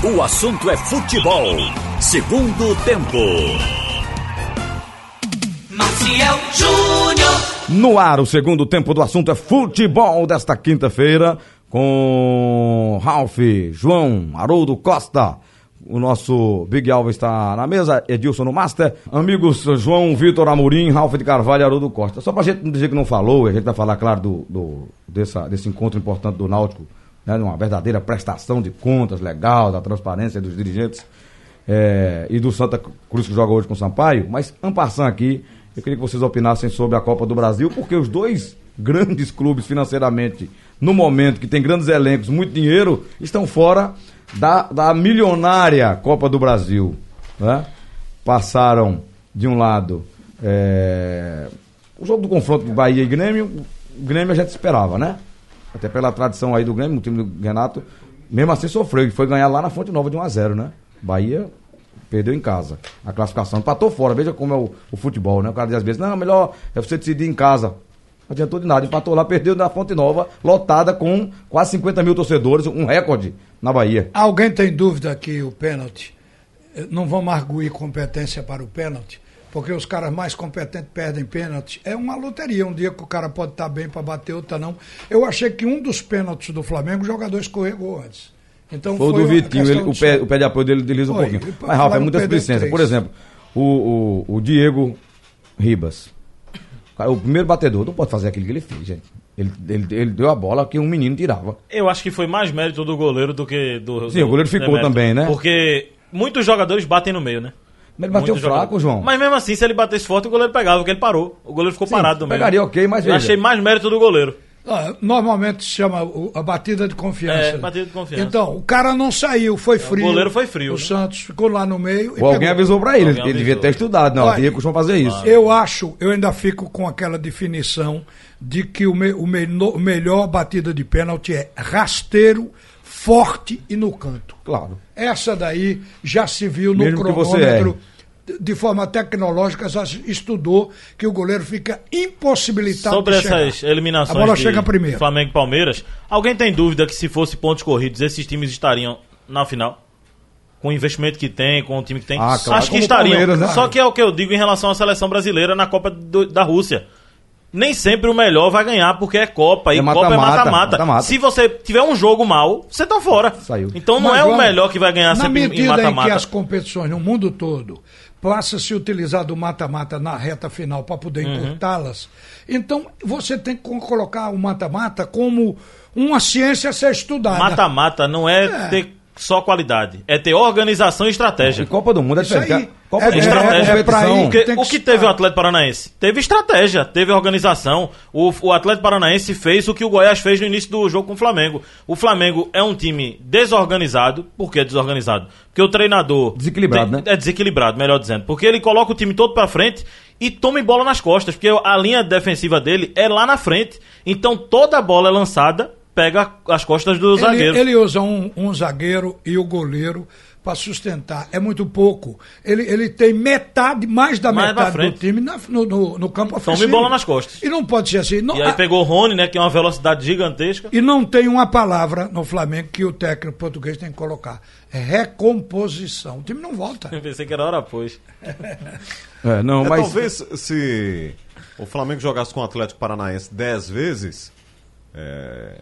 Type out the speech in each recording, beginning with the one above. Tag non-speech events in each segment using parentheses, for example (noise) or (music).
O assunto é futebol. Segundo tempo. Maciel Júnior. No ar, o segundo tempo do assunto é futebol desta quinta-feira, com Ralph, João, Haroldo Costa. O nosso Big Alva está na mesa, Edilson no Master. Amigos João, Vitor Amorim, Ralph de Carvalho e Haroldo Costa. Só pra gente não dizer que não falou, a gente vai falar, claro, do, do dessa, desse encontro importante do Náutico, né, uma verdadeira prestação de contas legal, da transparência dos dirigentes é, e do Santa Cruz que joga hoje com o Sampaio. Mas, ampassando aqui, eu queria que vocês opinassem sobre a Copa do Brasil, porque os dois grandes clubes financeiramente, no momento que tem grandes elencos, muito dinheiro, estão fora da, da milionária Copa do Brasil. Né? Passaram, de um lado, é, o jogo do confronto de Bahia e Grêmio, o Grêmio a gente esperava, né? Até pela tradição aí do Grêmio, o time do Renato, mesmo assim sofreu, e foi ganhar lá na Fonte Nova de 1 a 0 né? Bahia perdeu em casa. A classificação empatou fora. Veja como é o, o futebol, né? O cara diz às vezes, não, melhor é você decidir em casa. Não adiantou de nada. Empatou lá, perdeu na Fonte Nova, lotada com quase 50 mil torcedores, um recorde na Bahia. Alguém tem dúvida que o pênalti, eh, não vamos arguir competência para o pênalti, porque os caras mais competentes perdem pênalti. É uma loteria, um dia que o cara pode estar bem para bater, outro não. Eu achei que um dos pênaltis do Flamengo, o jogador escorregou antes. Então Foi o foi do Vitinho, ele- o, pé, o pé de apoio dele desliza um Foi, pouquinho. Mas, Ralf, é muita três. Por exemplo, o, o, o Diego Ribas. Cara, O primeiro batedor não pode fazer aquilo que ele fez, gente. Ele, ele, ele deu a bola que um menino tirava. Eu acho que foi mais mérito do goleiro do que do. Sim, do o goleiro ficou também, né? Porque muitos jogadores batem no meio, né? Mas ele bateu fraco, jogadores. João. Mas mesmo assim, se ele batesse forte, o goleiro pegava, porque ele parou. O goleiro ficou Sim, parado no meio. pegaria ok, mas Eu veja. achei mais mérito do goleiro. Ah, Normalmente se chama o- a batida de confiança. É, batida de confiança. Então, o cara não saiu, foi frio. goleiro foi frio, O né? Santos ficou lá no meio. e Ou alguém pegou. avisou pra ele. Alguém Ele devia avisou. ter estudado. Não, Diego costuma fazer isso. Eu acho, eu ainda fico com aquela definição de que o, me, o, meno- o melhor batida de pênalti é rasteiro, forte e no canto. Claro. Essa daí já se viu no Mesmo cronômetro. de- forma tecnológica, já estudou que o goleiro fica impossibilitado Sobre de chegar. essas eliminações A bola de chega primeiro. Flamengo e Palmeiras, alguém tem dúvida que se fosse pontos corridos, esses times estariam na final? Com o investimento que tem, com o time que tem? Ah, claro, Acho que como estariam. Palmeiras, né? Só que é o que eu digo em relação à seleção brasileira na Copa do- da Rússia. Nem sempre o melhor vai ganhar, porque é Copa, e É Copa é mata-mata, mata-mata. mata-mata. Se você tiver um jogo mal, você tá fora. Saiu. Então não Mas, é o melhor que vai ganhar Na sempre em medida em que mata-mata. as competições no mundo todo passam a se utilizar do mata-mata na reta final para poder Uhum. encurtá-las, então você tem que colocar o mata-mata como uma ciência a ser estudada. Mata-mata não é, ter só qualidade, é ter organização e estratégia. E Copa do Mundo é Isso diferente. É Mundo estratégia. é É Tem que o que teve o Atlético Paranaense? Teve estratégia, teve organização. O, o Atlético Paranaense fez o que o Goiás fez no início do jogo com o Flamengo. O Flamengo é um time desorganizado. Por que desorganizado? Porque o treinador. Desequilibrado, tem- né? É desequilibrado, melhor dizendo. Porque ele coloca o time todo pra frente e toma bola nas costas. Porque a linha defensiva dele é lá na frente. Então toda a bola é lançada, pega as costas do zagueiro. Ele, ele usa um, um zagueiro e o goleiro para sustentar. É muito pouco. Ele, ele tem metade, mais da Mais metade do time na- no, no, no campo Tome ofensivo. bola nas costas. E não pode ser assim. Não, E aí a- pegou o Rony, né? Que é uma velocidade gigantesca. E não tem uma palavra no Flamengo que o técnico português tem que colocar. É recomposição. O time não volta. (laughs) Eu pensei que era hora pois. (laughs) É, não, É, mas. Talvez se o Flamengo jogasse com o Atlético Paranaense 10 vezes é,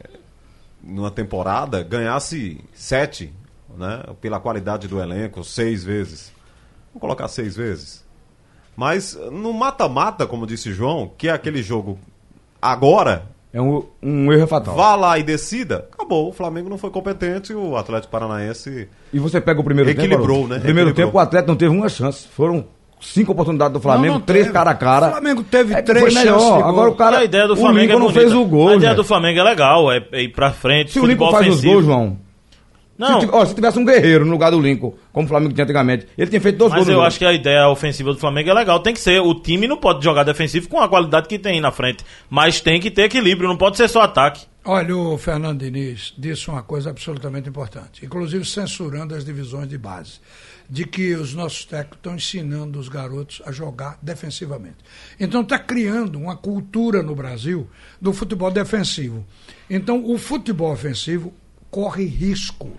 numa temporada, ganhasse 7, né? Pela qualidade do elenco, 6 vezes. Vamos colocar 6 vezes. Mas no mata-mata, como disse João, que é aquele jogo agora, É um, um erro fatal. vá lá e decida, acabou. O Flamengo não foi competente, o Atlético Paranaense. E você pega o primeiro Equilibrou, tempo. Né? No primeiro Equilibrou. tempo o Atlético não teve uma chance. Foram cinco oportunidades do Flamengo, Não, não três teve. cara a cara. O Flamengo teve É três chances. Agora o cara. e a ideia do o Flamengo Lincoln é não bonita. fez o gol. A ideia gente. do Flamengo é legal, é, é ir pra frente, Se o Lincoln faz os ofensivo. gols, João. Não, Se, ó, se tivesse um guerreiro no lugar do Lincoln, como o Flamengo tinha antigamente, ele tinha feito dois mas gols. no eu acho que a ideia ofensiva do Flamengo é legal. Tem que ser, o time não pode jogar defensivo com a qualidade que tem na frente, mas tem que ter equilíbrio, não pode ser só ataque. Olha, o Fernando Diniz disse uma coisa absolutamente importante, inclusive censurando as divisões de base, de que os nossos técnicos estão ensinando os garotos a jogar defensivamente. Então está criando uma cultura no Brasil do futebol defensivo. Então o futebol ofensivo corre risco.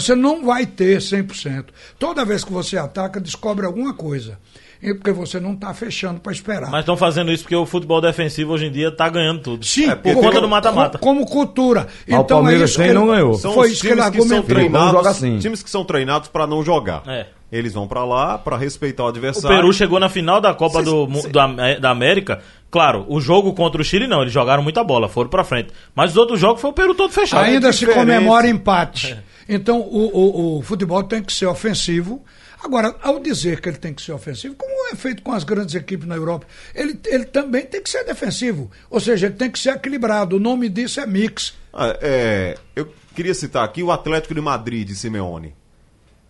Você não vai ter 100%. Toda vez que você ataca, descobre alguma coisa. E porque você não está fechando para esperar. Mas estão fazendo isso porque o futebol defensivo hoje em dia está ganhando tudo. Sim, por porque- conta do mata-mata. co- Como cultura. Mas o Palmeiras isso tem que e não ganhou. São Foi os isso que ele times que são argumentou. treinados, assim. times que são treinados para não jogar. É. Eles vão para lá para respeitar o O adversário. Peru chegou na final da Copa Cês- do, mu- cê- do Am- da América. Claro, o jogo contra o Chile não, eles jogaram muita bola, foram pra frente. Mas os outros jogos foi o Peru todo fechado. Ainda se diferença. comemora empate. Então, o, o- o futebol tem que ser ofensivo. Agora, ao dizer que ele tem que ser ofensivo, como é feito com as grandes equipes na Europa, ele, ele também tem que ser defensivo. Ou seja, ele tem que ser equilibrado. O nome disso é mix. Ah, é, eu queria citar aqui o Atlético de Madrid de Simeone.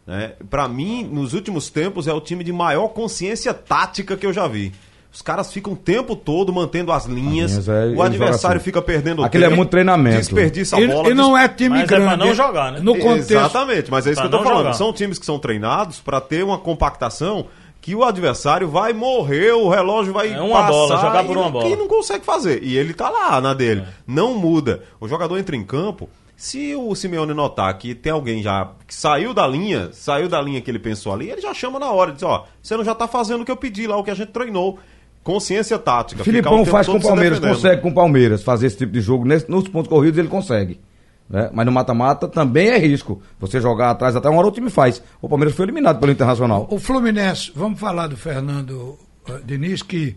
Né? Para mim, nos últimos tempos, é o time de maior consciência tática que eu já vi. Os caras ficam o tempo todo mantendo as linhas. linhas, é, o adversário assim. fica perdendo Aquele é tempo. muito treinamento. Desperdiça a bola. ele não é time Mas é grande. pra não jogar, né? No contexto. Exatamente, mas é isso Pra que eu tô falando. jogar. São times que são treinados para ter uma compactação que o adversário vai morrer, o relógio vai É uma passar bola, jogar por e- uma bola. E não consegue fazer. E ele tá lá na dele. Não muda. O jogador entra em campo. Se o Simeone notar que tem alguém já que saiu da linha, saiu da linha que ele pensou ali, ele já chama na hora, diz, ó, você não já tá fazendo o que eu pedi lá, o que a gente treinou. Consciência tática. Filipão faz com o Palmeiras, consegue com o Palmeiras fazer esse tipo de jogo. Nesse- nos pontos corridos ele consegue. né? Mas no mata-mata também é risco. Você jogar atrás até uma hora o time faz. O Palmeiras foi eliminado pelo Internacional. O Fluminense, vamos falar do Fernando eh, Diniz, que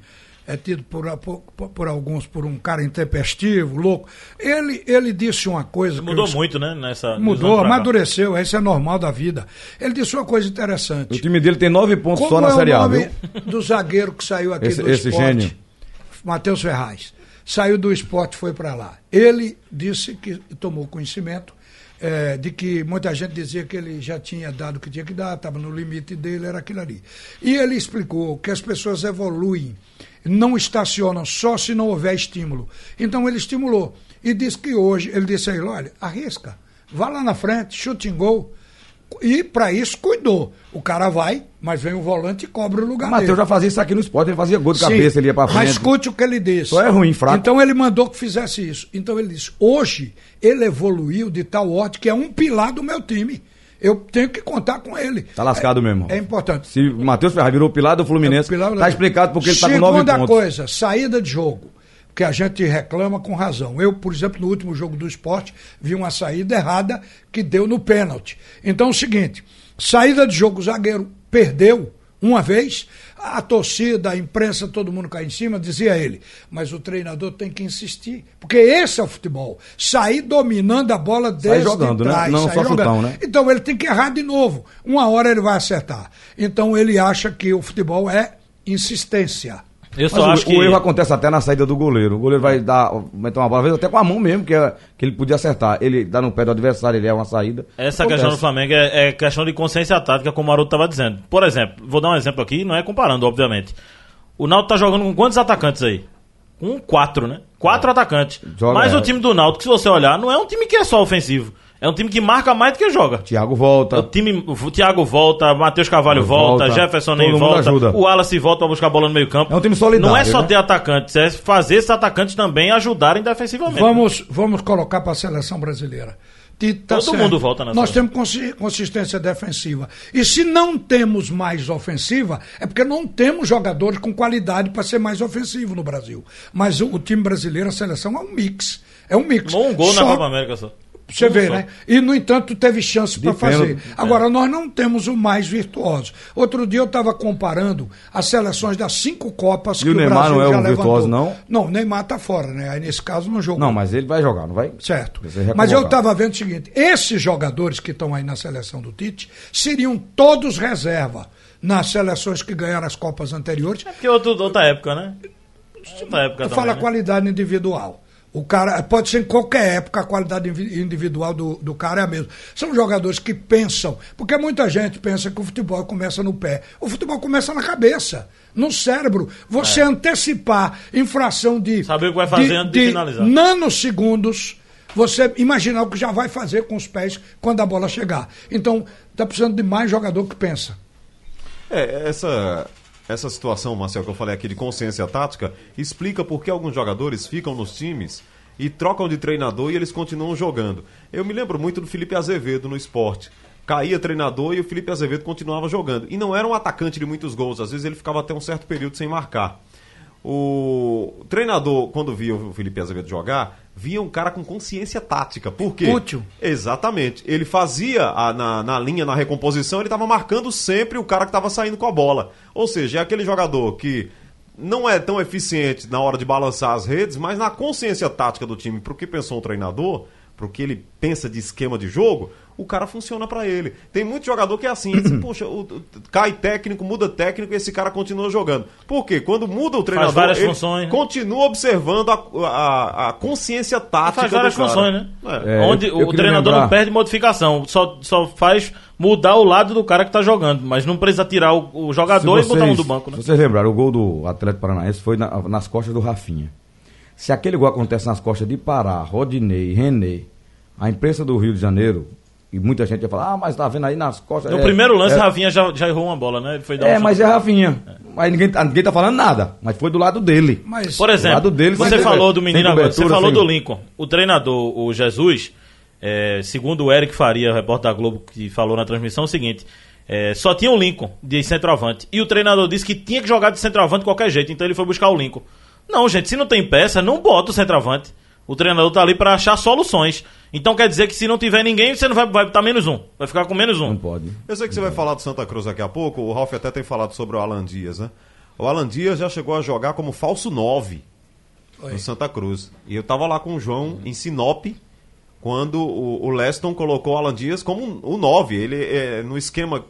é tido por, por, por alguns por um cara intempestivo, louco. Ele, ele disse uma coisa. que Mudou eu- muito, né? Nessa, Mudou, amadureceu, isso é normal da vida. Ele disse uma coisa interessante. O time dele tem nove pontos Como só na é Série o A, nome viu? do zagueiro que saiu aqui Esse- do esse esporte? gênio. Matheus Ferraz. Saiu do esporte e foi para lá. Ele disse que tomou conhecimento eh, de que muita gente dizia que ele já tinha dado o que tinha que dar, estava no limite dele, era aquilo ali. E ele explicou que as pessoas evoluem, não estacionam só se não houver estímulo. Então ele estimulou. E disse que hoje, ele disse a ele, olha, arrisca, vá lá na frente, chute em gol. E para isso cuidou. O cara vai, mas vem o volante e cobra o lugar Matheus dele. já fazia isso aqui no esporte, ele fazia gol de Sim, cabeça, ele ia pra frente. Mas escute o que ele disse. Só é ruim, fraco. Então ele mandou que fizesse isso. Então ele disse: hoje ele evoluiu de tal ordem que é um pilar do meu time. Eu tenho que contar com ele. Tá lascado é, mesmo. É importante. Se o Matheus Ferraz virou pilar do Fluminense, pilar- tá explicado porque ele tá com nove Segunda pontos. coisa, saída de jogo. Que a gente reclama com razão. Eu, por exemplo, no último jogo do esporte, vi uma saída errada que deu no pênalti. Então é o seguinte: saída de jogo, o zagueiro perdeu uma vez, a torcida, a imprensa, todo mundo cai em cima, dizia ele. Mas o treinador tem que insistir. Porque esse é o futebol. Sair dominando a bola desde jogando, né? trás. Não sair só jogando. chutão, né? Então ele tem que errar de novo. Uma hora ele vai acertar. Então ele acha que o futebol é insistência. Eu Mas só o, acho que. o erro acontece até na saída do goleiro. O goleiro vai dar, meter uma bola, às vezes até com a mão mesmo, que, é- que ele podia acertar. Ele dá no pé do adversário, ele é uma saída. Essa Acontece. questão do Flamengo é, é questão de consciência tática, como o Maroto estava dizendo. Por exemplo, vou dar um exemplo aqui, não é comparando, obviamente. O Náutico tá jogando com quantos atacantes aí? Com quatro, né? Quatro atacantes. Joga, Mas é. o time do Náutico, se você olhar, não é um time que é só ofensivo. É um time que marca mais do que joga. Thiago volta. O time, o Thiago volta, Matheus Carvalho Volta, volta, Jefferson mundo volta, ajuda. o Wallace volta pra buscar a bola no meio campo. É um time solidário, Não é só né? ter atacantes, é fazer esses atacantes também ajudarem defensivamente. Vamos, vamos colocar para a seleção brasileira. Tá Todo mundo volta na Nós temos consi- consistência defensiva. E se não temos mais ofensiva, é porque não temos jogadores com qualidade para ser mais ofensivo no Brasil. Mas o, o time brasileiro, a seleção, é um mix. É um mix. Um gol Só- na Copa América só. Você vê, só. né? E, no entanto, teve chance para fazer. Agora, nós não temos o mais virtuoso. Outro dia eu estava comparando as seleções das cinco Copas E o Neymar Brasil não é já um virtuoso, levantou. não? Não, o Neymar está fora, né? Aí, nesse caso, não jogou. Não, mas ele vai jogar, não vai? Certo. Mas eu estava vendo o seguinte: esses jogadores que estão aí na seleção do Tite seriam todos reserva nas seleções que ganharam as Copas anteriores. Porque é outro, outra época, né? Outra época Eu também, né? qualidade individual. O cara, pode ser em qualquer época, a qualidade individual do, do cara é a mesma. São jogadores que pensam, porque muita gente pensa que o futebol começa no pé. O futebol começa na cabeça, no cérebro. Você antecipar infração de. É. Saber o que vai fazer antes de finalizar. Nanosegundos, você imaginar o que já vai fazer com os pés quando a bola chegar. Então, está precisando de mais jogador que pensa. É, essa, essa situação, Marcel, que eu falei aqui de consciência tática, explica por que alguns jogadores ficam nos times e trocam de treinador e eles continuam jogando. Eu me lembro muito do Felipe Azevedo no esporte. caía treinador e o Felipe Azevedo continuava jogando. E não era um atacante de muitos gols, às vezes ele ficava até um certo período sem marcar. O treinador, quando via o Felipe Azevedo jogar, via um cara com consciência tática. Por quê? Útil. Exatamente. Ele fazia a- na, na linha, na recomposição, ele estava marcando sempre o cara que estava saindo com a bola. Ou seja, é aquele jogador que não é tão eficiente na hora de balançar as redes, mas na consciência tática do time, pro que pensou o treinador, pro que ele pensa de esquema de jogo, o cara funciona pra ele. Tem muito jogador que é assim, diz, (clears throat) poxa, o- o- cai técnico, muda técnico e esse cara continua jogando. Por quê? Quando muda o treinador, várias ele funções, né? continua observando a, a, a consciência tática Faz várias do cara. funções, né? É. É, Onde eu- eu o treinador lembrar- não perde modificação, só, só faz mudar o lado do cara que tá jogando, mas não precisa tirar o, o jogador e botar um do banco, né? Se vocês lembraram, o gol do Atlético Paranaense foi na- nas costas do Rafinha. Se aquele gol acontece nas costas de Pará, Rodinei, René, a imprensa do Rio de Janeiro, e muita gente ia falar, ah, mas tá vendo aí nas costas. No é- primeiro lance, é, Rafinha já, já errou uma bola, né? Ele foi dar um É, chute. mas é Rafinha. Mas ninguém, tá- ninguém tá falando nada. Mas foi do lado dele. Mas, Por exemplo, lado dele, você sem falou do menino agora, você falou sem- do Lincoln. O treinador, o Jesus, é, segundo o Eric Faria, repórter da Globo, que falou na transmissão, é o seguinte: é, só tinha o Lincoln de centroavante. E o treinador disse que tinha que jogar de centroavante de qualquer jeito, então ele foi buscar o Lincoln. Não, gente, se não tem peça, não bota o centroavante. O treinador tá ali para achar soluções. Então quer dizer que se não tiver ninguém, você não vai vai estar menos um. Vai ficar com menos um. Não pode. Eu sei que você vai falar do Santa Cruz daqui a pouco, o Ralf até tem falado sobre o Alan Dias, né? O Alan Dias já chegou a jogar como falso 9 Oi. no Santa Cruz. E eu tava lá com o João em Sinop, quando o, o Leston colocou o Alan Dias como o 9. Ele, é, no esquema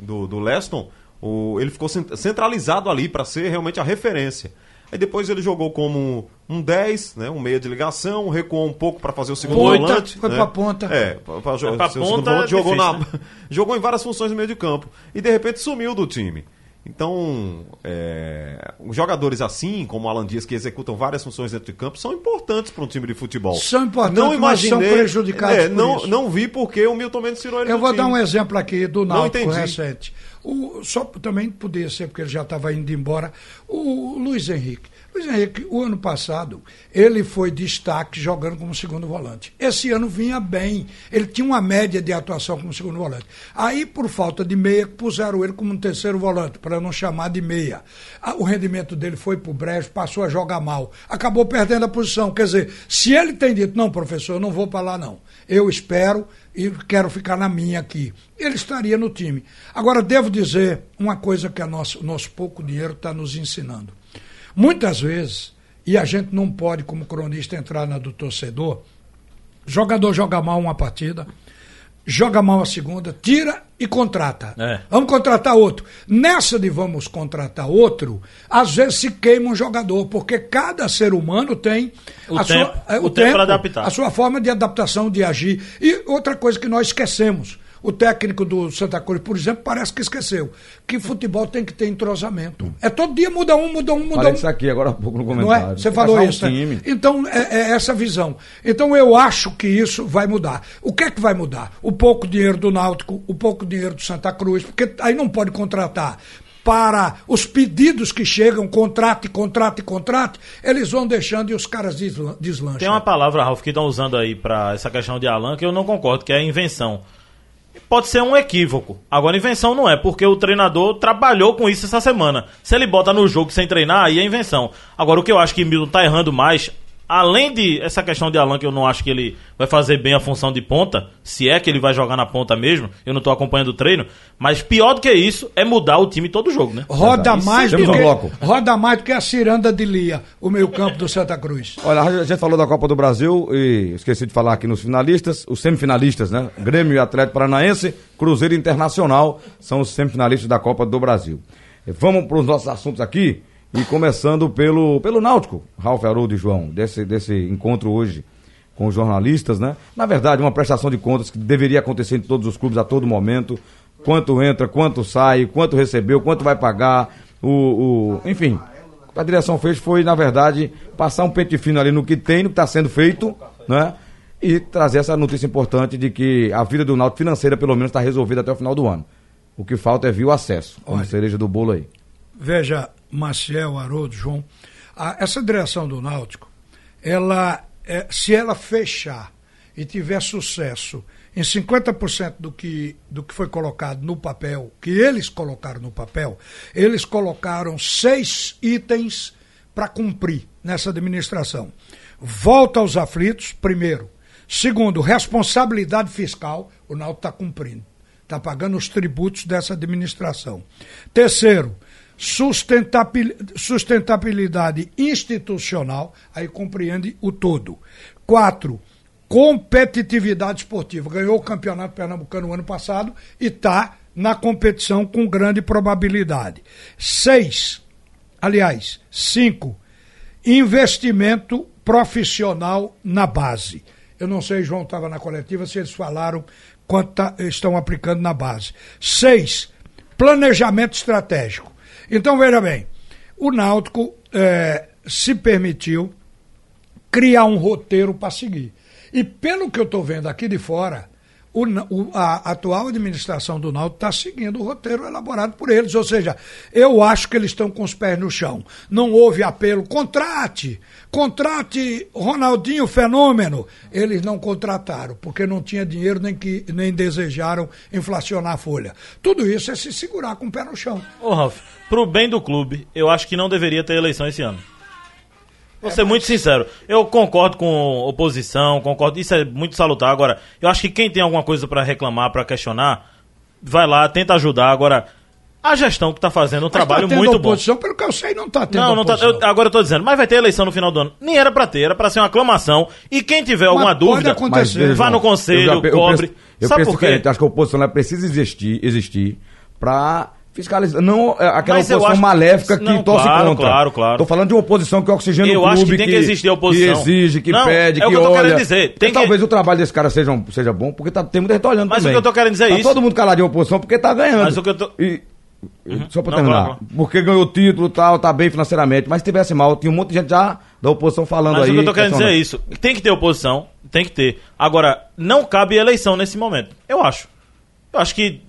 do, do Leston, o- ele ficou cent- centralizado ali para ser realmente a referência. Aí depois ele jogou como um 10, né, um meia de ligação, recuou um pouco para fazer o segundo Ponta, volante. foi né? pra ponta. É, pra, pra, jo- pra ser o segundo ponta é volante, jogou, difícil, na, né? (laughs) jogou em várias funções no meio de campo. E de repente sumiu do time. Então, é, os jogadores assim, como o Alan Dias, que executam várias funções dentro de campo, são importantes para um time de futebol. São importantes, não mas são imaginei, prejudicados é, por não, isso. não vi porque o Milton Mendes tirou ele Eu do vou time. dar um exemplo aqui do Náutico recente. O, só também podia ser, porque ele já estava indo embora, o Luiz Henrique. Luiz Henrique, o ano passado, ele foi destaque jogando como segundo volante. Esse ano vinha bem. Ele tinha uma média de atuação como segundo volante. Aí, por falta de meia, puseram ele como um terceiro volante, para não chamar de meia. Ah, O rendimento dele foi para o brejo, passou a jogar mal. Acabou perdendo a posição. Quer dizer, se ele tem dito, não, professor, eu não vou para lá, não. Eu espero e quero ficar na minha aqui. Ele estaria no time. Agora, devo dizer uma coisa que a nosso, o nosso pouco dinheiro está nos ensinando. Muitas vezes, e a gente não pode, como cronista, entrar na do torcedor, jogador joga mal uma partida, joga mal a segunda, tira e contrata. É. Vamos contratar outro. Nessa de vamos contratar outro, às vezes se queima um jogador, porque cada ser humano tem O a tempo- sua, é, o tempo pra adaptar. a sua forma de adaptação, de agir. E outra coisa que nós esquecemos. O técnico do Santa Cruz, por exemplo, parece que esqueceu que futebol tem que ter entrosamento. É todo dia muda um, muda um, muda Falei um. isso aqui agora há pouco no Não comentário. é? Você falou um isso, né? time. Então, é, é essa visão. Então, eu acho que isso vai mudar. O que é que vai mudar? O pouco dinheiro do Náutico, o pouco dinheiro do Santa Cruz, porque aí não pode contratar. Para os pedidos que chegam, contrate, contrate, contrate, eles vão deixando e os caras deslan- deslancham. Tem uma palavra, Ralf, que estão usando aí pra essa questão de Alan que eu não concordo, que é invenção. Pode ser um equívoco. Agora, invenção não é, porque o treinador trabalhou com isso essa semana. Se ele bota no jogo sem treinar, aí é invenção. Agora, o que eu acho que Milton tá errando mais, além de essa questão de Alan, que eu não acho que ele vai fazer bem a função de ponta, se é que ele vai jogar na ponta mesmo, eu não tô acompanhando o treino, mas pior do que isso é mudar o time todo jogo, né? Roda Isso, mais, do temos um que, bloco. roda mais do que a ciranda de Lia, o meio campo do Santa Cruz. Olha, a gente falou da Copa do Brasil e esqueci de falar aqui nos finalistas, os semifinalistas, né? Grêmio e Atlético Paranaense, Cruzeiro Internacional são os semifinalistas da Copa do Brasil. Vamos para os nossos assuntos aqui e começando pelo, pelo Náutico, Ralf Haroldo e João, desse, desse encontro hoje com os jornalistas, né? Na verdade, uma prestação de contas que deveria acontecer em todos os clubes a todo momento. Quanto entra, quanto sai, quanto recebeu, quanto vai pagar, o, o enfim, o que a direção fez foi, na verdade, passar um pente fino ali no que tem, no que está sendo feito, né? E trazer essa notícia importante de que a vida do Náutico financeira, pelo menos, está resolvida até o final do ano. O que falta é vir o acesso, como Olha. cereja do bolo aí. Veja, Maciel, Haroldo, João, a- essa direção do Náutico, ela, é, se ela fechar e tiver sucesso em 50% do que, do que foi colocado no papel, que eles colocaram no papel, eles colocaram seis itens para cumprir nessa administração. Volta aos aflitos, primeiro. Segundo, responsabilidade fiscal, o Náutico está cumprindo. Está pagando os tributos dessa administração. Terceiro, sustentabilidade institucional, aí compreende o todo. Quatro, competitividade esportiva. Ganhou o campeonato pernambucano no ano passado e está na competição com grande probabilidade. Seis, aliás, cinco, investimento profissional na base. Eu não sei, João estava na coletiva, se eles falaram quanto tá- estão aplicando na base. Seis, planejamento estratégico. Então, veja bem, o Náutico eh, se permitiu criar um roteiro para seguir. E pelo que eu estou vendo aqui de fora, o o- a atual administração do Náutico está seguindo o roteiro elaborado por eles. Ou seja, eu acho que eles estão com os pés no chão. Não houve apelo, contrate, contrate Ronaldinho Fenômeno. Eles não contrataram, porque não tinha dinheiro nem, que, nem desejaram inflacionar a folha. Tudo isso é se segurar com o pé no chão. Ô, Ralf, pro bem do clube, eu acho que não deveria ter eleição esse ano. Vou ser muito sincero. Eu concordo com oposição, concordo. Isso é muito salutar. Agora, eu acho que quem tem alguma coisa pra reclamar, pra questionar, vai lá, tenta ajudar. Agora, a gestão que tá fazendo um Mas trabalho tá muito bom. oposição, pelo que eu sei, não está tendo Não, não tá. oposição. eu- agora eu tô dizendo, mas vai ter eleição no final do ano. Nem era pra ter, era pra ser uma aclamação. E quem tiver alguma pode dúvida, acontecer. vá no conselho, eu já eu cobre. penso- Eu Sabe penso por quê? diferente. Acho que a oposição precisa existir, existir para fiscalizar. Não é, aquela Mas eu oposição maléfica que Não, torce claro, contra. claro, claro. Tô falando de uma oposição que oxigena Eu o clube. acho que tem que existir a oposição. Que exige, que Não, pede, é o que que eu tô olha. querendo dizer. Tem Talvez que- o trabalho desse cara seja, seja bom, porque tá, tem muita gente olhando Mas o também. que eu tô querendo dizer é tá isso. todo mundo calado de oposição porque tá ganhando. Mas o que eu tô- E- Só pra Não, terminar. claro, Porque ganhou o título e tal, tá bem financeiramente. Mas se tivesse mal, tinha um monte de gente já da oposição falando Mas aí. o que eu tô querendo dizer é isso. Tem que ter oposição, tem que ter. Agora, não cabe eleição nesse momento. Eu acho. Eu acho que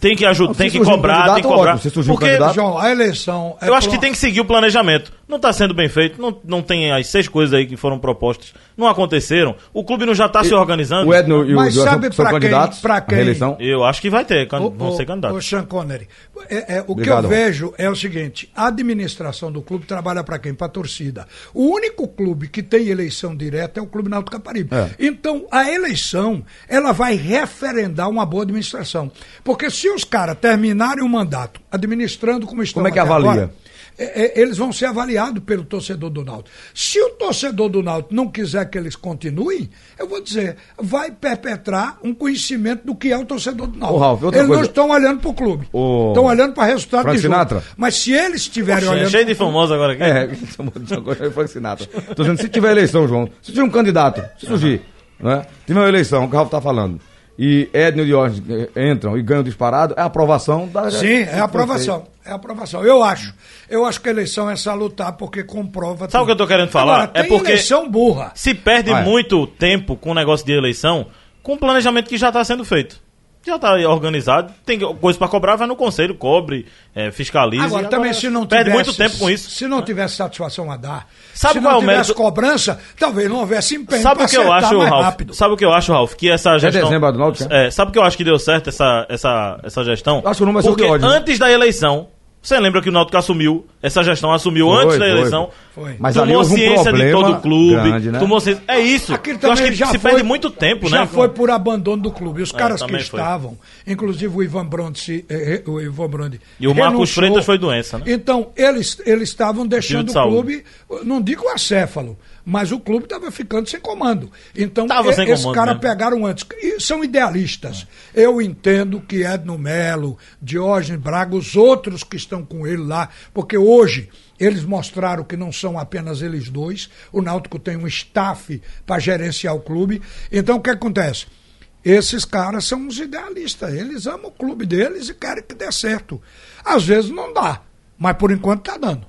tem que ajudar, tem que um cobrar, tem que cobrar. ótimo. Porque a eleição. é eu acho que tem que seguir o planejamento. Não tá sendo bem feito, não, não tem as seis coisas aí que foram propostas, não aconteceram. O clube não já tá se organizando. O Edno e o Mas sabe são, quem- candidatos pra à quem- reeleição? Eu acho que vai ter, can- Ô, vão ser candidatos. Sean Connery, é, é, o que Obrigado. eu vejo é o seguinte: a administração do clube trabalha para quem? Para a torcida. O único clube que tem eleição direta é o Clube Náutico Caparibe. É. Então, a eleição, ela vai referendar uma boa administração. Porque se os caras terminarem o mandato administrando como estão Como é que avalia? agora, é, é, eles vão ser avaliados pelo torcedor do Náutico. Se o torcedor do Náutico não quiser que eles continuem, eu vou dizer, vai perpetrar um conhecimento do que é o torcedor do Náutico. Ralf, eles não coisa. estão olhando para o clube. Estão olhando para resultado Frank de jogo. Sinatra? Mas se eles estiverem Poxa, é olhando... cheio de famoso agora aqui. É, (laughs) agora é Frank Sinatra. Tô dizendo, se tiver eleição, João, se tiver um candidato, se surgir, né? Tiver uma eleição, o que o Ralf tá falando, e Edno e Diógenes eh, entram e ganham disparado, é a aprovação da. Sim, é a aprovação. É a aprovação. Eu acho. Eu acho que a eleição é salutar porque comprova. Sabe o que eu tô querendo falar? Agora, É porque- eleição burra. Se perde Ah, é. muito tempo com o negócio de eleição, com o planejamento que já está sendo feito. Já está organizado, tem coisa para cobrar, vai no conselho, cobre, é, fiscaliza. Agora, também, se não Perde tivesse, muito tempo com isso. Se não tivesse satisfação a dar, Sabe se qual é não o tivesse mérito? cobrança, talvez não houvesse empenho Sabe o que eu acho, mais Ralf? rápido. Sabe o que eu acho, Ralf? Que essa gestão. dezembro do Náutico, é, sabe o que eu acho que deu certo essa, essa, essa gestão? Acho que o número vai ser o Porque ódio, né? antes da eleição, você lembra que o Náutico assumiu, essa gestão assumiu Foi, antes da foi, eleição. foi. Mas ali tomou houve um ciência de todo o clube. grande, né? Tomou ciência. É isso. Aquilo eu acho que já se foi- perde muito tempo, já né? foi por abandono do clube. Os caras que estavam, inclusive o Ivan Brondi, eh, eh, o Ivan Brondi E o Marcos renunciou. Freitas foi doença, né? Então, eles eles estavam deixando de o saúde. clube, não digo acéfalo, mas o clube estava ficando sem comando. Então, Tava sem esses comando caras mesmo. pegaram antes. E são idealistas. Eu entendo que Edno Melo, Diógenes Braga, os outros que estão com ele lá, porque hoje eles mostraram que não são apenas eles dois. O Náutico tem um staff para gerenciar o clube. Então, o que acontece? Esses caras são uns idealistas. Eles amam o clube deles e querem que dê certo. Às vezes não dá, mas por enquanto está dando.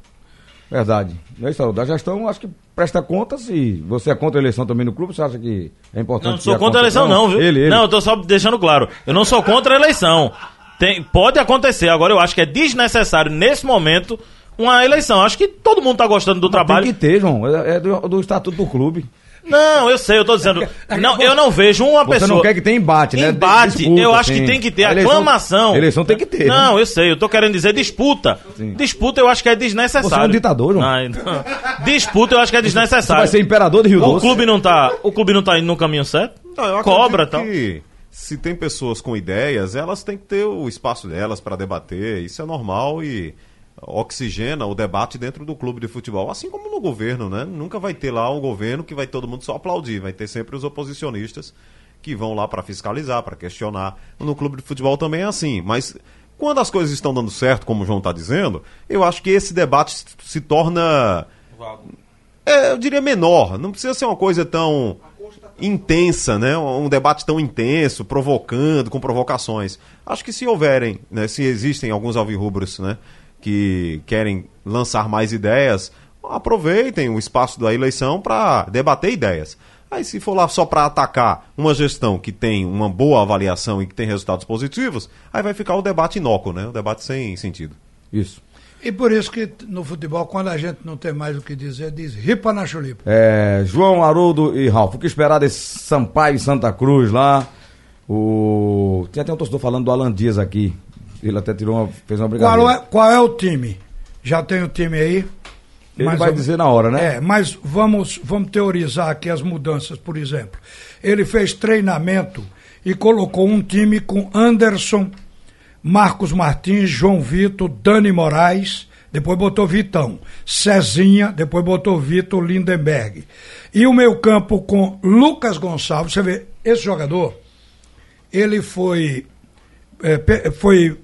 Verdade. É isso, da gestão, acho que presta conta se você é contra a eleição também no clube, você acha que é importante. Não, não sou contra a eleição, não, viu? Ele, ele. Não, eu tô só deixando claro. Eu não sou contra a eleição. Tem, pode acontecer. Agora, eu acho que é desnecessário, nesse momento, uma eleição. Acho que todo mundo tá gostando do Mas trabalho. Tem que ter, João. É, é do, do estatuto do clube. Não, eu sei, eu tô dizendo. (laughs) Não, eu não vejo uma Você pessoa. não quer que tenha embate, né? Embate, Disputa, eu acho sim. que tem que ter A eleição- aclamação. Eleição tem que ter. Não, né? eu sei, eu tô querendo dizer disputa. Sim. Disputa eu acho que é desnecessário. Você é um ditador, João. Não, não. Disputa eu acho que é Você desnecessário. vai ser imperador de Rio o Doce. clube não tá, o clube não tá indo no caminho certo? Não, eu Cobra, tal. que se tem pessoas com ideias, elas têm que ter o espaço delas para debater. Isso é normal e oxigena o debate dentro do clube de futebol, assim como no governo, né? Nunca vai ter lá um governo que vai todo mundo só aplaudir, vai ter sempre os oposicionistas que vão lá para fiscalizar, para questionar. No clube de futebol também é assim, mas quando as coisas estão dando certo, como o João está dizendo, eu acho que esse debate se- torna é, eu diria menor. Não precisa ser uma coisa tão intensa, né? Um debate tão intenso, provocando, com provocações. Acho que se houverem, né? Se existem alguns alvirrubros, né? Que querem lançar mais ideias, aproveitem o espaço da eleição para debater ideias. Aí se for lá só para atacar uma gestão que tem uma boa avaliação e que tem resultados positivos, aí vai ficar o debate inócuo, né? O debate sem sentido. Isso. E por isso que no futebol, quando a gente não tem mais o que dizer, diz ripa na chulipa. É, João, Haroldo e Ralf, o que esperar desse Sampaio e Santa Cruz lá? O... Tinha até um torcedor falando do Alan Dias aqui. Ele até tirou uma, fez uma brincadeira. Qual é, qual é o time? Já tem o time aí? Ele Mais vai dizer na hora, né? É, mas vamos, vamos teorizar aqui as mudanças, por exemplo. Ele fez treinamento e colocou um time com Anderson, Marcos Martins, João Vitor, Dani Moraes, depois botou Vitão, Cezinha, depois botou Vitor Lindenberg. E o meio campo com Lucas Gonçalves, você vê, esse jogador, ele foi, é, foi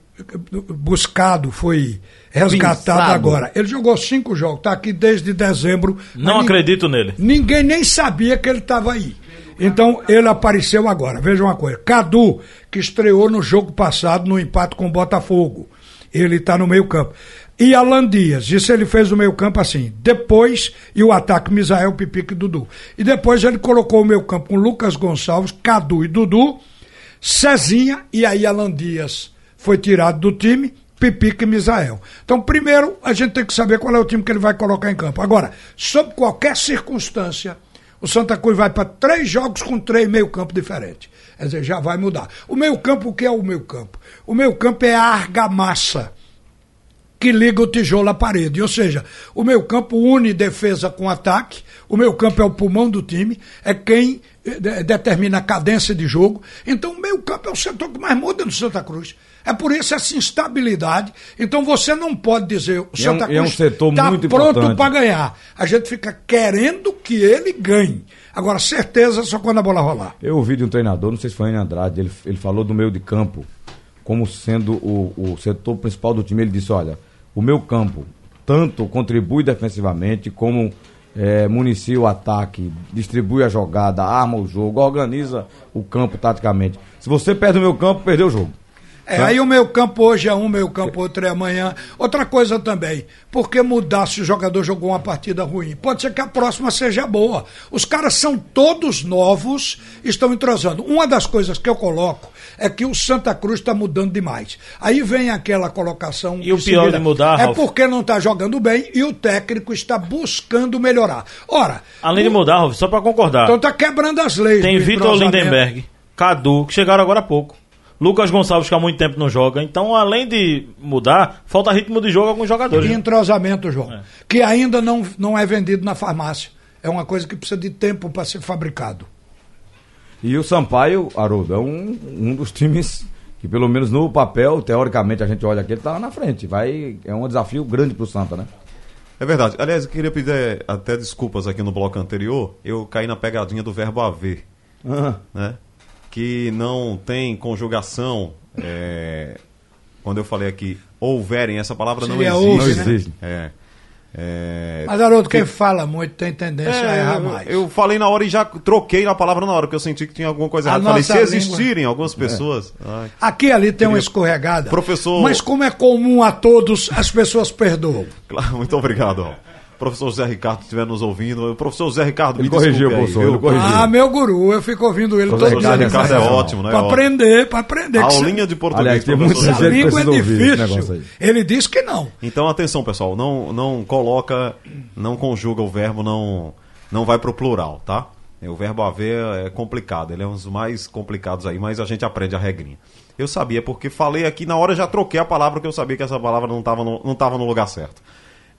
buscado, foi resgatado Pensado. agora. Ele jogou cinco jogos, está aqui desde dezembro. Não acredito nele. Ninguém nem sabia que ele estava aí. Então ele apareceu agora. Veja uma coisa: Cadu, que estreou no jogo passado no empate com o Botafogo. Ele está no meio-campo. E Alan Dias, isso ele fez o meio-campo assim. Depois, e o ataque Misael, Pipique e Dudu. E depois ele colocou o meio-campo com Lucas Gonçalves, Cadu e Dudu, Cezinha e aí Alan Dias foi tirado do time, Pipique e Misael. Então, primeiro, a gente tem que saber qual é o time que ele vai colocar em campo. Agora, sob qualquer circunstância, o Santa Cruz vai para três jogos com três meio-campo diferentes. Quer dizer, já vai mudar. O meio-campo, o que é o meio-campo? O meio-campo é a argamassa que liga o tijolo à parede. Ou seja, o meu campo une defesa com ataque, o meu campo é o pulmão do time, é quem eh, de- determina a cadência de jogo. Então, o meio campo é o setor que mais muda no Santa Cruz. É por isso essa instabilidade. Então, você não pode dizer o E é um- Santa é um Cruz setor está muito pronto para ganhar. A gente fica querendo que ele ganhe. Agora, certeza só quando a bola rolar. Eu ouvi de um treinador, não sei se foi em Andrade, ele, ele falou do meio de campo como sendo o, o setor principal do time. Ele disse: olha, o meu campo tanto contribui defensivamente como eh, municia o ataque, distribui a jogada, arma o jogo, organiza o campo taticamente. Se você perde o meu campo, perdeu o jogo. É, aí o meu campo hoje é um, meu campo outro é amanhã. Outra coisa também, por que mudar se o jogador jogou uma partida ruim? Pode ser que a próxima seja boa. Os caras são todos novos, estão entrosando. Uma das coisas que eu coloco é que o Santa Cruz está mudando demais. Aí vem aquela colocação. E o pior de mudar, É Ralf? porque não está jogando bem e o técnico está buscando melhorar. Ora, Além de o- mudar, Rolf, só pra concordar. então está quebrando as leis. Tem Vitor. Lindenberg, Cadu, que chegaram agora há pouco. Lucas Gonçalves, que há muito tempo não joga. Então, além de mudar, falta ritmo de jogo a alguns jogadores. E entrosamento, João. É. Que ainda não, não é vendido na farmácia. É uma coisa que precisa de tempo para ser fabricado. E o Sampaio, Haroldo, é um, um dos times que, pelo menos no papel, teoricamente a gente olha aqui, ele tá na frente. Vai, é um desafio grande pro Santa, né? É verdade. Aliás, eu queria pedir até desculpas aqui no bloco anterior. Eu caí na pegadinha do verbo haver, Ah, né? Que não tem conjugação. é, Quando eu falei aqui, houverem, essa palavra não existe. houve, não né? existe. É. É, Mas, Haroldo, quem fala muito tem tendência a É, errar mais. Eu falei na hora e já troquei a palavra na hora, porque eu senti que tinha alguma coisa errada. Falei, se língua- existirem algumas pessoas. Ai. Aqui e ali tem uma Queria- escorregada. Professor- Mas como é comum a todos, as pessoas perdoam. Claro, (laughs) muito obrigado. ó. Professor José Ricardo, estiver nos ouvindo. O professor José Ricardo, Ele me corrigiu, aí, professor, ele corrigiu. Ah, meu guru, eu fico ouvindo ele Professor todo Professor dia. Ricardo é ótimo, né? Para aprender, para aprender. A aulinha de português, Aliás, tem muita gente língua é difícil. Ele disse que não. Então, atenção, pessoal. Não, não coloca, não conjuga o verbo, não, não vai pro plural, tá? É, O verbo haver é complicado, ele é um dos mais complicados aí, mas a gente aprende a regrinha. Eu sabia, porque falei aqui, na hora já troquei a palavra, porque eu sabia que essa palavra não estava no, não tava no lugar certo.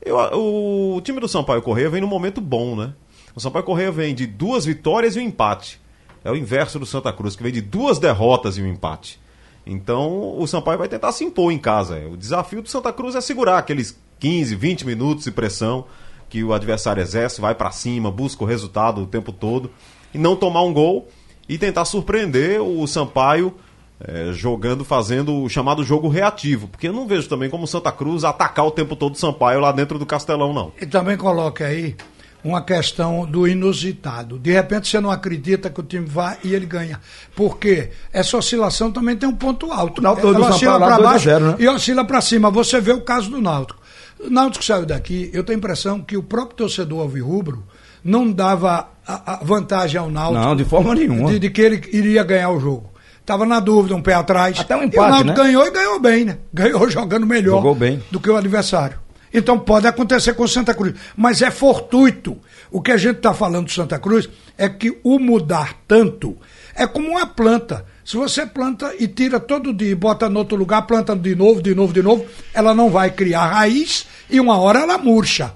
Eu- o time do Sampaio Correia vem num momento bom, né? O Sampaio Correia vem de duas vitórias e um empate. É o inverso do Santa Cruz, que vem de duas derrotas e um empate. Então o Sampaio vai tentar se impor em casa. O desafio do Santa Cruz é segurar aqueles 15, 20 minutos de pressão que o adversário exerce, vai pra cima, busca o resultado o tempo todo e não tomar um gol e tentar surpreender o Sampaio eh, jogando, fazendo o chamado jogo reativo. Porque eu não vejo também como Santa Cruz atacar o tempo todo o Sampaio lá dentro do Castelão, não. E também coloque aí uma questão do inusitado. De repente você não acredita que o time vai e ele ganha. Porque essa oscilação também tem um ponto alto. O Náutico Ela oscila para 2 a baixo 0, né? e oscila para cima. Você vê o caso do Náutico. O Náutico saiu daqui, eu tenho a impressão que o próprio torcedor alvirrubro não dava a, a vantagem ao Náutico. Não, de forma nenhuma. De, de que ele iria ganhar o jogo. Tava na dúvida, um pé atrás. Até um E o empate, Náutico né? ganhou e ganhou bem, né? Ganhou (laughs) jogando melhor Jogou bem. do que o adversário. Então pode acontecer com o Santa Cruz. Mas é fortuito. O que a gente está falando do Santa Cruz é que o mudar tanto é como uma planta. Se você planta e tira todo dia e bota no outro lugar, planta de novo, de novo, de novo, ela não vai criar raiz e uma hora ela murcha.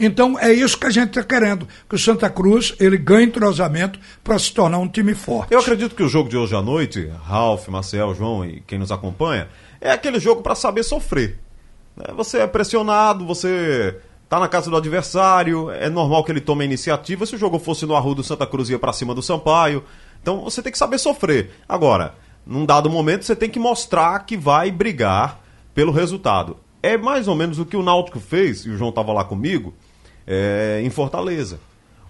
Então é isso que a gente está querendo, que o Santa Cruz ele ganhe entrosamento para se tornar um time forte. Eu acredito que o jogo de hoje à noite, Ralf, Marcel, João e quem nos acompanha, é aquele jogo para saber sofrer. né? Você é pressionado, você tá na casa do adversário, é normal que ele tome a iniciativa. Se o jogo fosse no Arruda, o Santa Cruz ia para cima do Sampaio. Então você tem que saber sofrer. Agora, num dado momento, você tem que mostrar que vai brigar pelo resultado. É mais ou menos o que o Náutico fez, e o João estava lá comigo, é, em Fortaleza.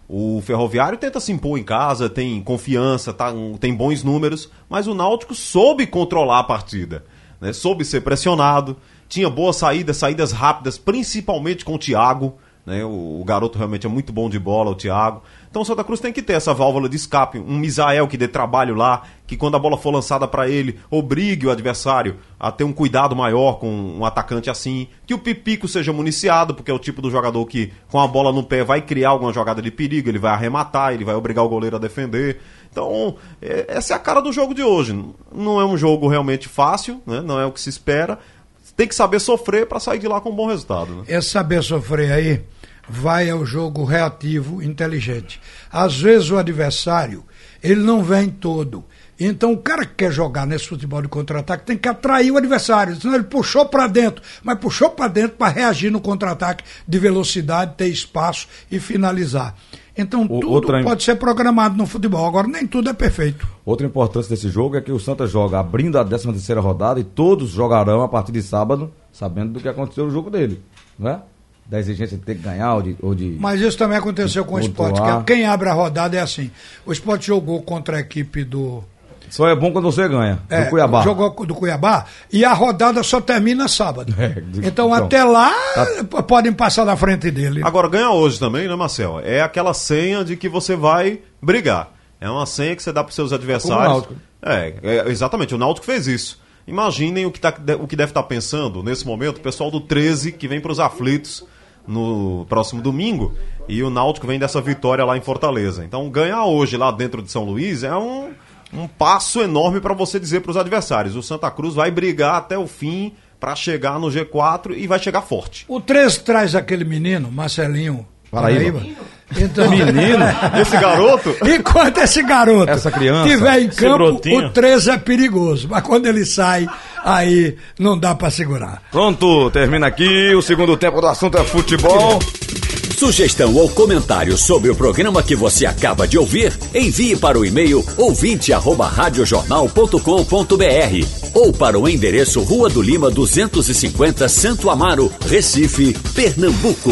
O Ferroviário tenta se impor em casa, tem confiança, tá, tem bons números, mas o Náutico soube controlar a partida, né? soube ser pressionado, tinha boas saídas, saídas rápidas, principalmente com o Thiago. Né? O, o garoto realmente é muito bom de bola, o Thiago. Então o Santa Cruz tem que ter essa válvula de escape, um Misael que dê trabalho lá, que quando a bola for lançada para ele, obrigue o adversário a ter um cuidado maior com um atacante assim, que o Pipico seja municiado, porque é o tipo do jogador que com a bola no pé vai criar alguma jogada de perigo, ele vai arrematar, ele vai obrigar o goleiro a defender. Então, é- essa é a cara do jogo de hoje. Não é um jogo realmente fácil, né? não é o que se espera. Tem que saber sofrer para sair de lá com um bom resultado. Né? Esse saber sofrer aí vai ao jogo reativo inteligente. Às vezes o adversário, ele não vem todo. Então o cara que quer jogar nesse futebol de contra-ataque tem que atrair o adversário. Senão ele puxou para dentro, mas puxou para dentro para reagir no contra-ataque de velocidade, ter espaço e finalizar. Então O- tudo outra- pode ser programado no futebol. Agora nem tudo é perfeito. Outra importância desse jogo é que o Santa joga abrindo a 13 terceira rodada e todos jogarão a partir de sábado, sabendo do que aconteceu no jogo dele, né? Da exigência de ter que ganhar ou de... Ou de... Mas isso também aconteceu com o esporte. que Quem abre a rodada é assim. O esporte jogou contra a equipe do. Só é bom quando você ganha, É, do Cuiabá. Jogou do Cuiabá e a rodada só termina sábado. (laughs) É, de- então, então, até lá tá- podem passar na frente dele. Agora, ganha hoje também, né, Marcel? É aquela senha de que você vai brigar. É uma senha que você dá para seus adversários. Náutico. É, é, exatamente. O Náutico fez isso. Imaginem o que, tá, o que deve estar pensando nesse momento o pessoal do 13 que vem para os aflitos no próximo domingo e o Náutico vem dessa vitória lá em Fortaleza. Então, ganhar hoje lá dentro de São Luís é um, um passo enorme para você dizer para os adversários: o Santa Cruz vai brigar até o fim para chegar no G4 e vai chegar forte. O 13 traz aquele menino, Marcelinho Paraíba. Então, Menino, Esse garoto. Enquanto esse garoto Essa criança, tiver em campo, brotinho. o 13 é perigoso. Mas quando ele sai, aí não dá pra segurar. pronto, termina aqui o segundo tempo do assunto é futebol. Sugestão ou comentário sobre o programa que você acaba de ouvir, envie para o e-mail ouvinte@radiojornal.com.br ou para o endereço Rua do Lima 250, Santo Amaro, Recife, Pernambuco.